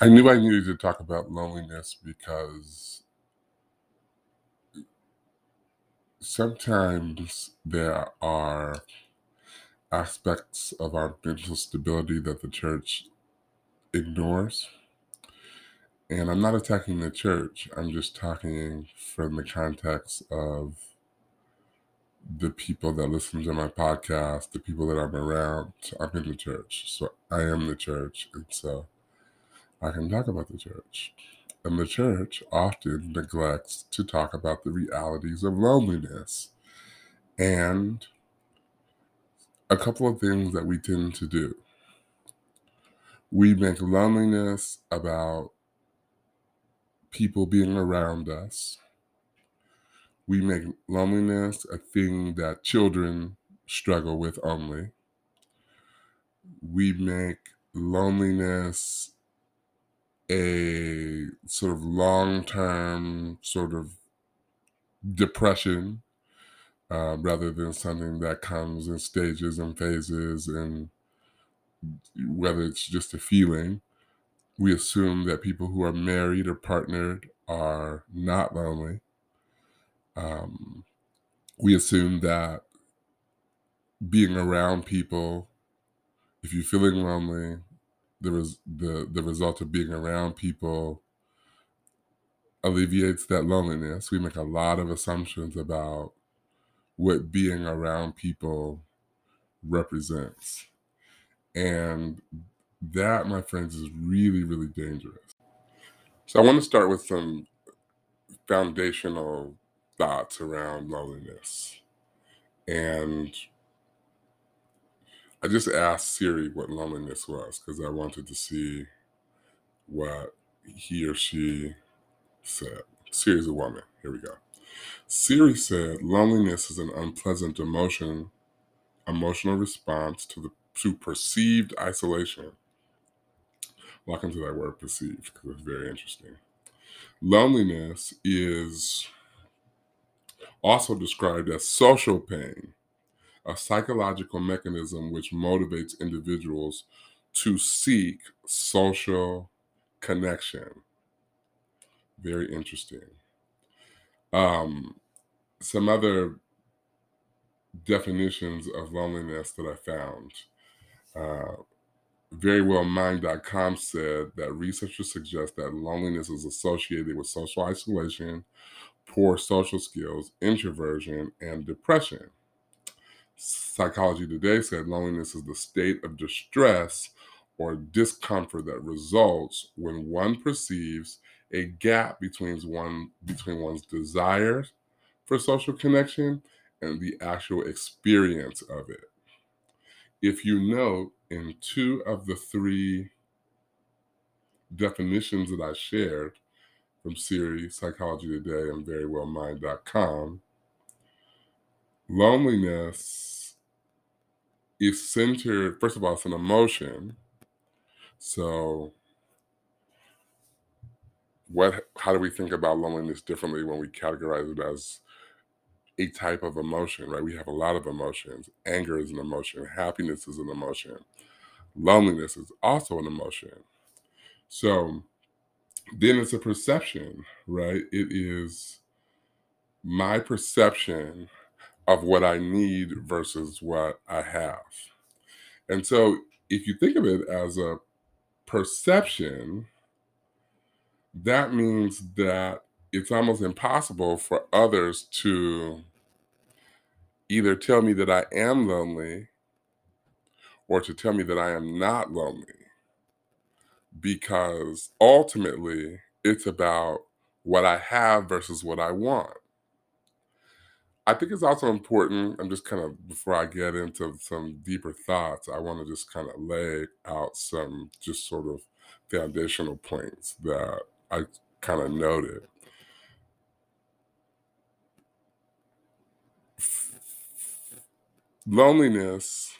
I knew I needed to talk about loneliness because sometimes there are aspects of our mental stability that the church ignores. And I'm not attacking the church, I'm just talking from the context of the people that listen to my podcast, the people that I'm around. I'm in the church, so I am the church. And so I can talk about the church. And the church often neglects to talk about the realities of loneliness. And a couple of things that we tend to do. We make loneliness about people being around us. We make loneliness a thing that children struggle with only. We make loneliness a sort of long term sort of depression uh, rather than something that comes in stages and phases and whether it's just a feeling. We assume that people who are married or partnered are not lonely. Um, we assume that being around people, if you're feeling lonely, the, res- the, the result of being around people alleviates that loneliness. We make a lot of assumptions about what being around people represents. And that, my friends, is really, really dangerous. So I want to start with some foundational thoughts around loneliness. And I just asked Siri what loneliness was because I wanted to see what he or she said. Siri's a woman. Here we go. Siri said loneliness is an unpleasant emotion, emotional response to the to perceived isolation. Lock into that word perceived because it's very interesting. Loneliness is also described as social pain, a psychological mechanism which motivates individuals to seek social connection. Very interesting. Um, some other definitions of loneliness that I found. Uh, verywellmind.com said that researchers suggest that loneliness is associated with social isolation, poor social skills, introversion, and depression. Psychology Today said loneliness is the state of distress or discomfort that results when one perceives a gap between one between one's desires for social connection and the actual experience of it. If you note in two of the three definitions that I shared from Siri, Psychology Today, and verywellmind.com, loneliness is centered, first of all, it's an emotion. So what how do we think about loneliness differently when we categorize it as a type of emotion, right? We have a lot of emotions. Anger is an emotion, happiness is an emotion, loneliness is also an emotion. So then it's a perception, right? It is my perception of what I need versus what I have. And so if you think of it as a perception, that means that it's almost impossible for others to either tell me that I am lonely or to tell me that I am not lonely. Because ultimately, it's about what I have versus what I want. I think it's also important, I'm just kind of, before I get into some deeper thoughts, I want to just kind of lay out some just sort of foundational points that I kind of noted. Loneliness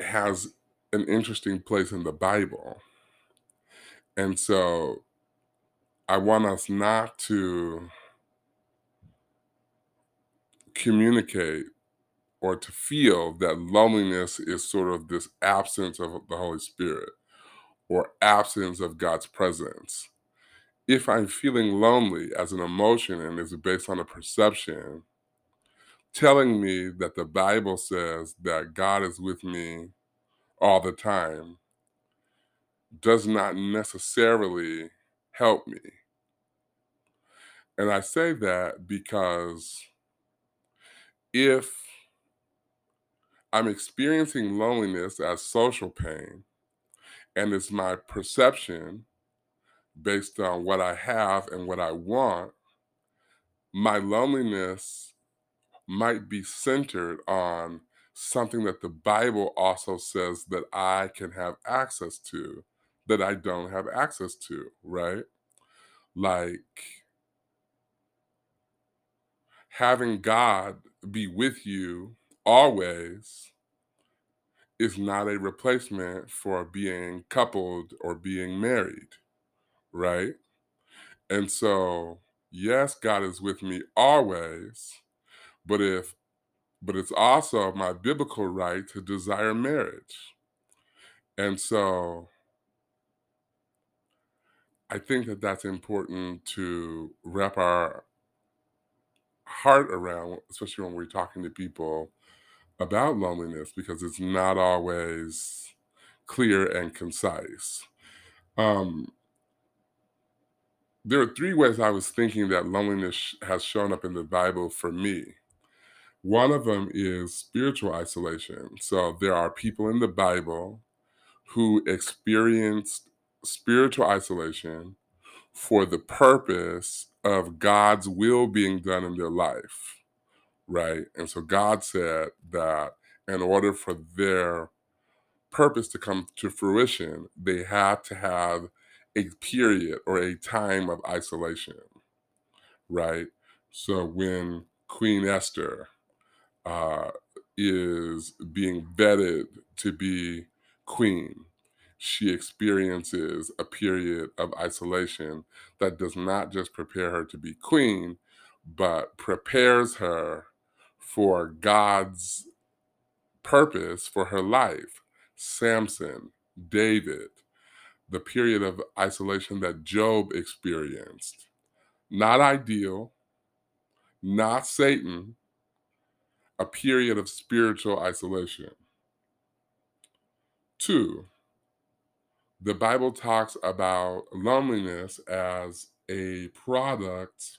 has an interesting place in the Bible. And so I want us not to communicate or to feel that loneliness is sort of this absence of the Holy Spirit or absence of God's presence. If I'm feeling lonely as an emotion and is based on a perception, telling me that the Bible says that God is with me all the time does not necessarily help me. And I say that because if I'm experiencing loneliness as social pain, and it's my perception based on what I have and what I want, my loneliness might be centered on something that the Bible also says that I can have access to that I don't have access to, right? Like having God be with you always is not a replacement for being coupled or being married, right? And so, yes, God is with me always, but if but it's also my biblical right to desire marriage. And so I think that that's important to wrap our heart around, especially when we're talking to people about loneliness, because it's not always clear and concise. Um, there are three ways I was thinking that loneliness has shown up in the Bible for me. One of them is spiritual isolation. So there are people in the Bible who experienced spiritual isolation for the purpose of God's will being done in their life, right? And so God said that in order for their purpose to come to fruition, they had to have a period or a time of isolation, right? So when Queen Esther uh, is being vetted to be queen, she experiences a period of isolation that does not just prepare her to be queen, but prepares her for God's purpose for her life. Samson, David, the period of isolation that Job experienced. Not ideal, not Satan, a period of spiritual isolation. Two, the Bible talks about loneliness as a product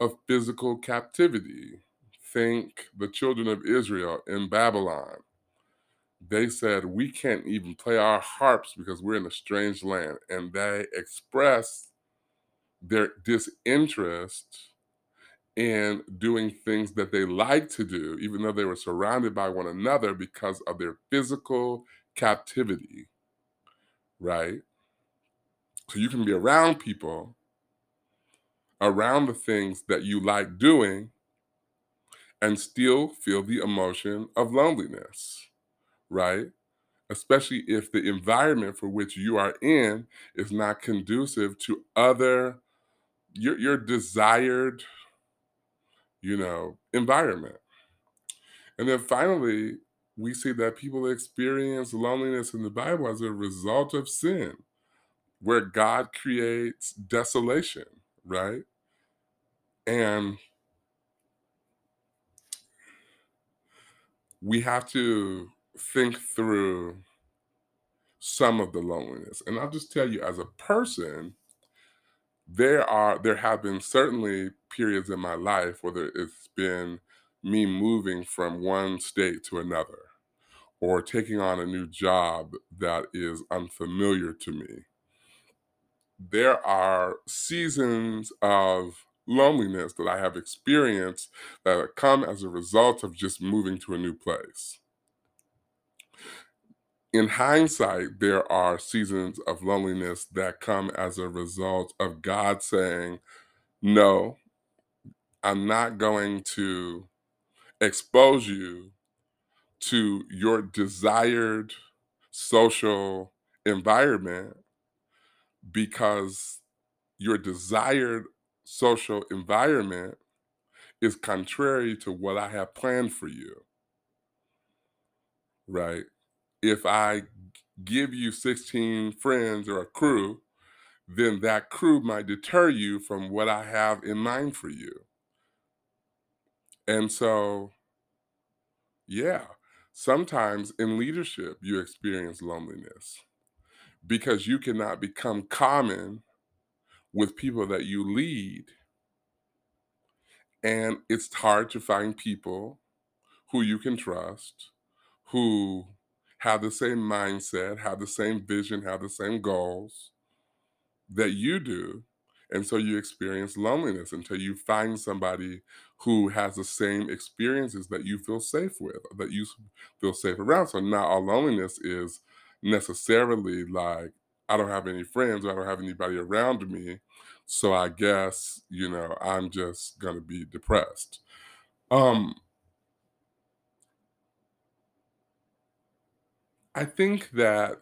of physical captivity. Think the children of Israel in Babylon. They said, We can't even play our harps because we're in a strange land. And they expressed their disinterest in doing things that they like to do, even though they were surrounded by one another because of their physical captivity right? So you can be around people, around the things that you like doing, and still feel the emotion of loneliness, right? Especially if the environment for which you are in is not conducive to other, your, your desired, you know, environment. And then finally, we see that people experience loneliness in the Bible as a result of sin, where God creates desolation, right? And we have to think through some of the loneliness. And I'll just tell you as a person, there are there have been certainly periods in my life where it's been me moving from one state to another or taking on a new job that is unfamiliar to me. There are seasons of loneliness that I have experienced that come as a result of just moving to a new place. In hindsight, there are seasons of loneliness that come as a result of God saying, No, I'm not going to expose you to your desired social environment because your desired social environment is contrary to what I have planned for you. Right? If I give you 16 friends or a crew, then that crew might deter you from what I have in mind for you. And so, yeah, sometimes in leadership, you experience loneliness because you cannot become common with people that you lead. And it's hard to find people who you can trust, who have the same mindset, have the same vision, have the same goals that you do. And so you experience loneliness until you find somebody who has the same experiences that you feel safe with, that you feel safe around. So not all loneliness is necessarily like, I don't have any friends, or I don't have anybody around me. So I guess, you know, I'm just gonna be depressed. Um I think that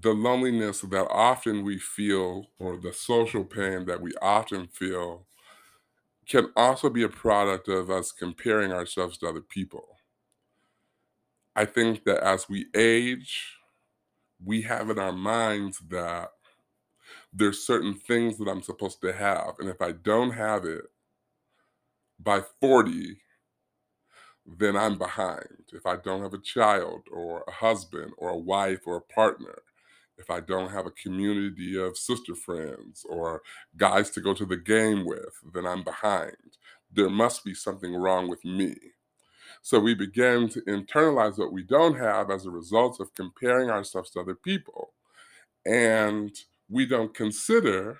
the loneliness that often we feel or the social pain that we often feel can also be a product of us comparing ourselves to other people. I think that as we age, we have in our minds that there's certain things that I'm supposed to have. And if I don't have it by 40, then I'm behind. If I don't have a child or a husband or a wife or a partner, if I don't have a community of sister friends or guys to go to the game with, then I'm behind. There must be something wrong with me. So we begin to internalize what we don't have as a result of comparing ourselves to other people. And we don't consider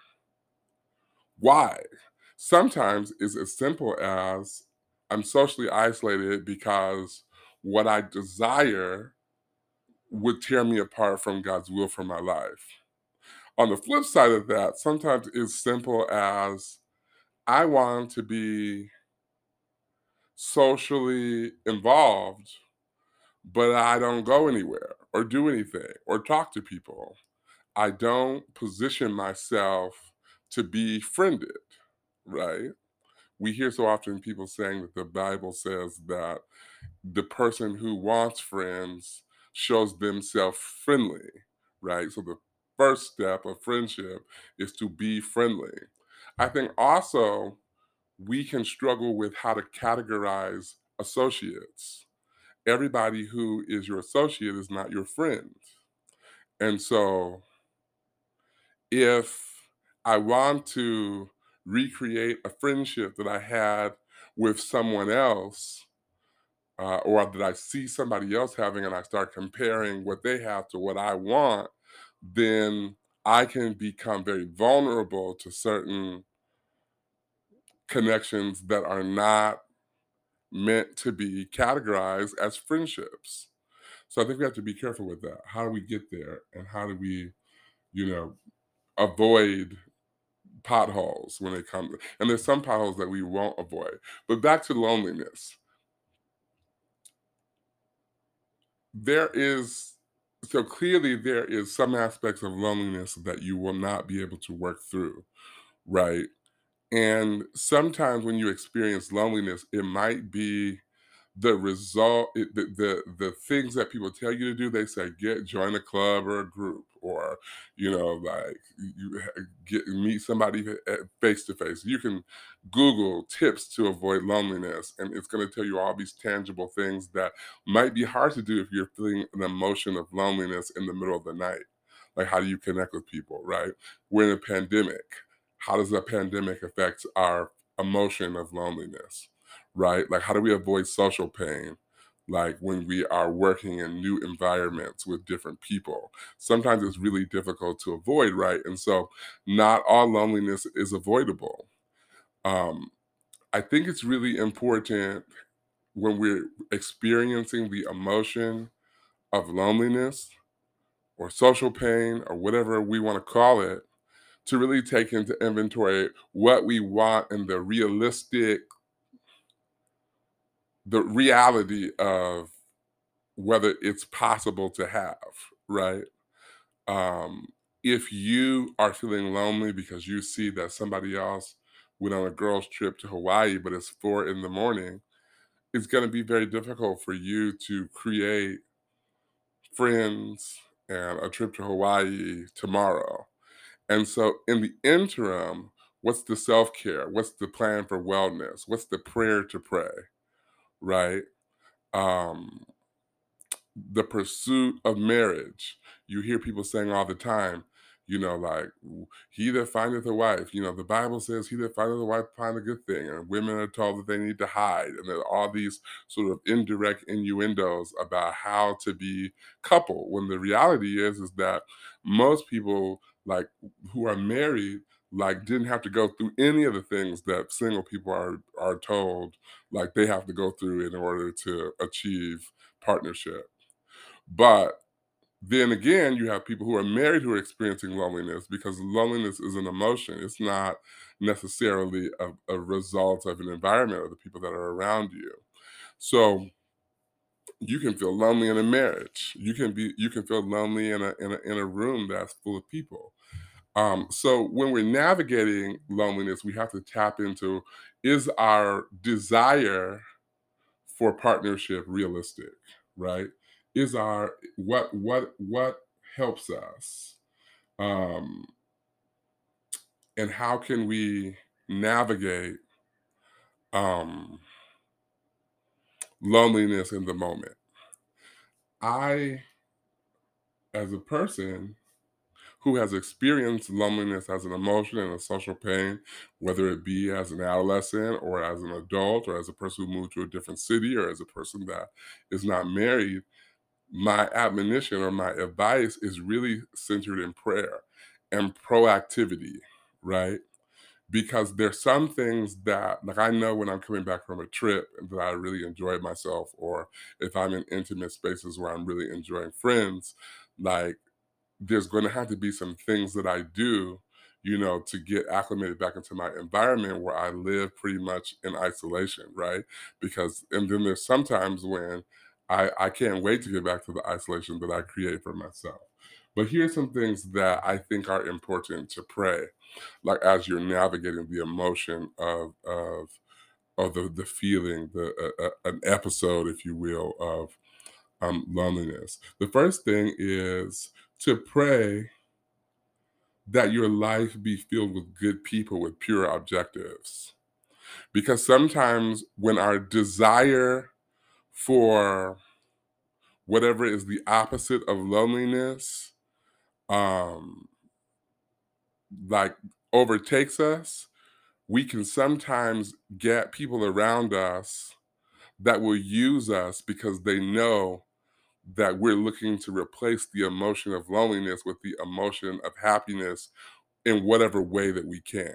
why. Sometimes it's as simple as I'm socially isolated because what I desire would tear me apart from God's will for my life. On the flip side of that, sometimes it's simple as I want to be socially involved, but I don't go anywhere or do anything or talk to people. I don't position myself to be friended, right? We hear so often people saying that the Bible says that the person who wants friends shows themselves friendly, right? So the first step of friendship is to be friendly. I think also we can struggle with how to categorize associates. Everybody who is your associate is not your friend. And so if I want to recreate a friendship that I had with someone else, uh, or that I see somebody else having and I start comparing what they have to what I want, then I can become very vulnerable to certain connections that are not meant to be categorized as friendships. So I think we have to be careful with that. How do we get there? And how do we, you know, avoid potholes when they come? And there's some potholes that we won't avoid. But back to loneliness. There is, so clearly, there is some aspects of loneliness that you will not be able to work through, right? And sometimes when you experience loneliness, it might be the result the, the the things that people tell you to do they say get join a club or a group or you know like you get meet somebody face to face you can google tips to avoid loneliness and it's going to tell you all these tangible things that might be hard to do if you're feeling an emotion of loneliness in the middle of the night. Like how do you connect with people right? We're in a pandemic. How does the pandemic affect our emotion of loneliness right? Like, how do we avoid social pain? Like when we are working in new environments with different people, sometimes it's really difficult to avoid, right? And so, not all loneliness is avoidable. Um, I think it's really important when we're experiencing the emotion of loneliness or social pain or whatever we want to call it to really take into inventory what we want in the realistic the reality of whether it's possible to have, right? Um, if you are feeling lonely because you see that somebody else went on a girls' trip to Hawaii, but it's four in the morning, it's going to be very difficult for you to create friends and a trip to Hawaii tomorrow. And so, in the interim, what's the self care? What's the plan for wellness? What's the prayer to pray? Right? Um, the pursuit of marriage. You hear people saying all the time, you know, like, he that findeth a wife, you know, the Bible says, he that findeth a wife find a good thing. And women are told that they need to hide. And there are all these sort of indirect innuendos about how to be couple. When the reality is, is that most people, like, who are married, like didn't have to go through any of the things that single people are are told like they have to go through in order to achieve partnership but then again, you have people who are married who are experiencing loneliness because loneliness is an emotion. It's not necessarily a, a result of an environment or the people that are around you. So you can feel lonely in a marriage. You can be you can feel lonely in a in a, in a room that's full of people. Um, so when we're navigating loneliness, we have to tap into is our desire for partnership realistic, right? Is our what what what helps us? Um, and how can we navigate um, loneliness in the moment? I, as a person who has experienced loneliness as an emotion and a social pain, whether it be as an adolescent or as an adult or as a person who moved to a different city or as a person that is not married, my admonition or my advice is really centered in prayer and proactivity, right? Because there's some things that, like, I know when I'm coming back from a trip that I really enjoy myself, or if I'm in intimate spaces where I'm really enjoying friends, like, there's going to have to be some things that I do, you know, to get acclimated back into my environment where I live pretty much in isolation, right? Because, and then there's sometimes when I, I can't wait to get back to the isolation that I create for myself. But here's some things that I think are important to pray, like as you're navigating the emotion of of of the the feeling, the uh, uh, an episode, if you will, of um, loneliness. The first thing is to pray that your life be filled with good people with pure objectives. Because sometimes when our desire for whatever is the opposite of loneliness um like overtakes us we can sometimes get people around us that will use us because they know that we're looking to replace the emotion of loneliness with the emotion of happiness in whatever way that we can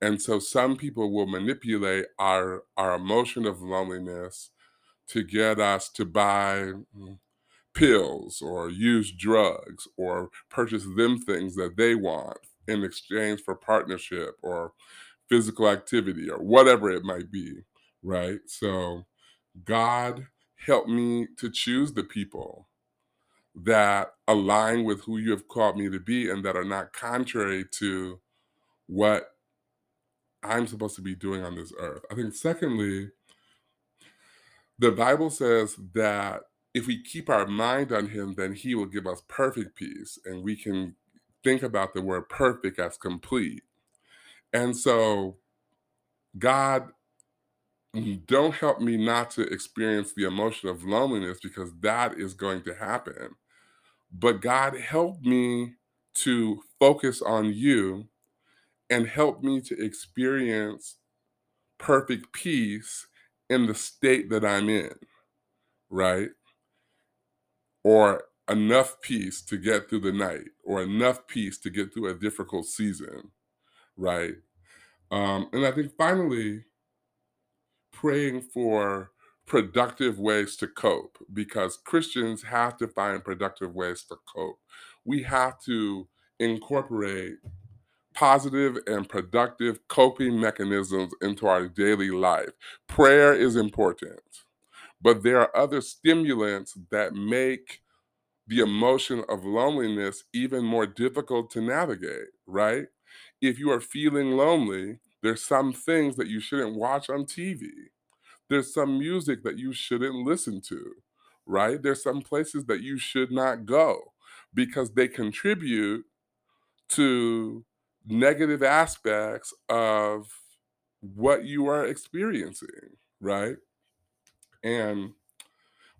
and so some people will manipulate our our emotion of loneliness to get us to buy pills or use drugs or purchase them things that they want in exchange for partnership or physical activity or whatever it might be, right? So, God help me to choose the people that align with who you have called me to be and that are not contrary to what I'm supposed to be doing on this earth. I think, secondly, the Bible says that if we keep our mind on Him, then He will give us perfect peace. And we can think about the word perfect as complete. And so, God, don't help me not to experience the emotion of loneliness because that is going to happen. But God, help me to focus on you and help me to experience perfect peace in the state that I'm in, right? Or enough peace to get through the night, or enough peace to get through a difficult season, right? Um, and I think finally, praying for productive ways to cope because Christians have to find productive ways to cope. We have to incorporate positive and productive coping mechanisms into our daily life. Prayer is important, but there are other stimulants that make the emotion of loneliness even more difficult to navigate, right? If you are feeling lonely, there's some things that you shouldn't watch on TV. There's some music that you shouldn't listen to, right? There's some places that you should not go because they contribute to negative aspects of what you are experiencing, right? And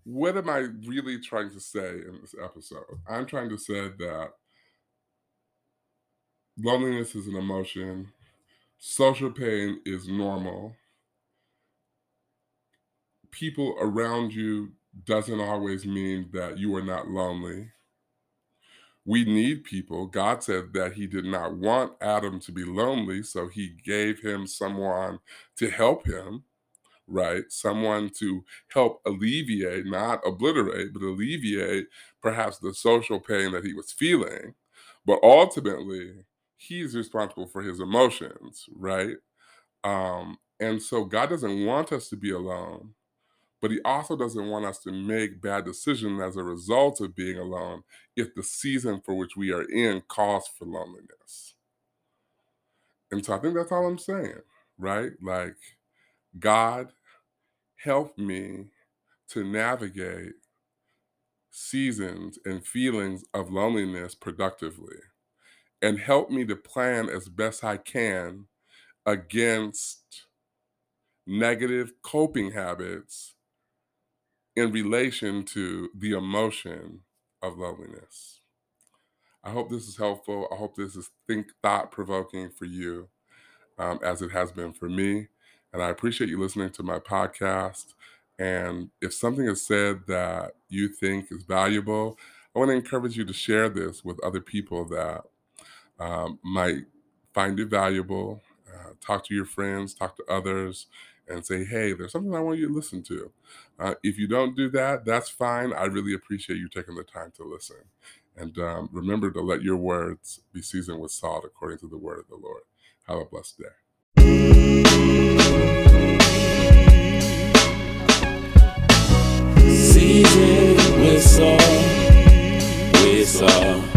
what am I really trying to say in this episode? I'm trying to say that loneliness is an emotion, social pain is normal. People around you doesn't always mean that you are not lonely. We need people. God said that He did not want Adam to be lonely, so He gave him someone to help him right? Someone to help alleviate, not obliterate, but alleviate perhaps the social pain that he was feeling. But ultimately, he's responsible for his emotions, right? Um, and so God doesn't want us to be alone, but he also doesn't want us to make bad decisions as a result of being alone if the season for which we are in calls for loneliness. And so I think that's all I'm saying, right? Like, God help me to navigate seasons and feelings of loneliness productively and help me to plan as best I can against negative coping habits in relation to the emotion of loneliness. I hope this is helpful. I hope this is think thought provoking for you um, as it has been for me. And I appreciate you listening to my podcast. And if something is said that you think is valuable, I want to encourage you to share this with other people that um, might find it valuable. Uh, talk to your friends, talk to others, and say, hey, there's something I want you to listen to. Uh, if you don't do that, that's fine. I really appreciate you taking the time to listen. And um, remember to let your words be seasoned with salt according to the word of the Lord. Have a blessed day. Season with salt, with salt.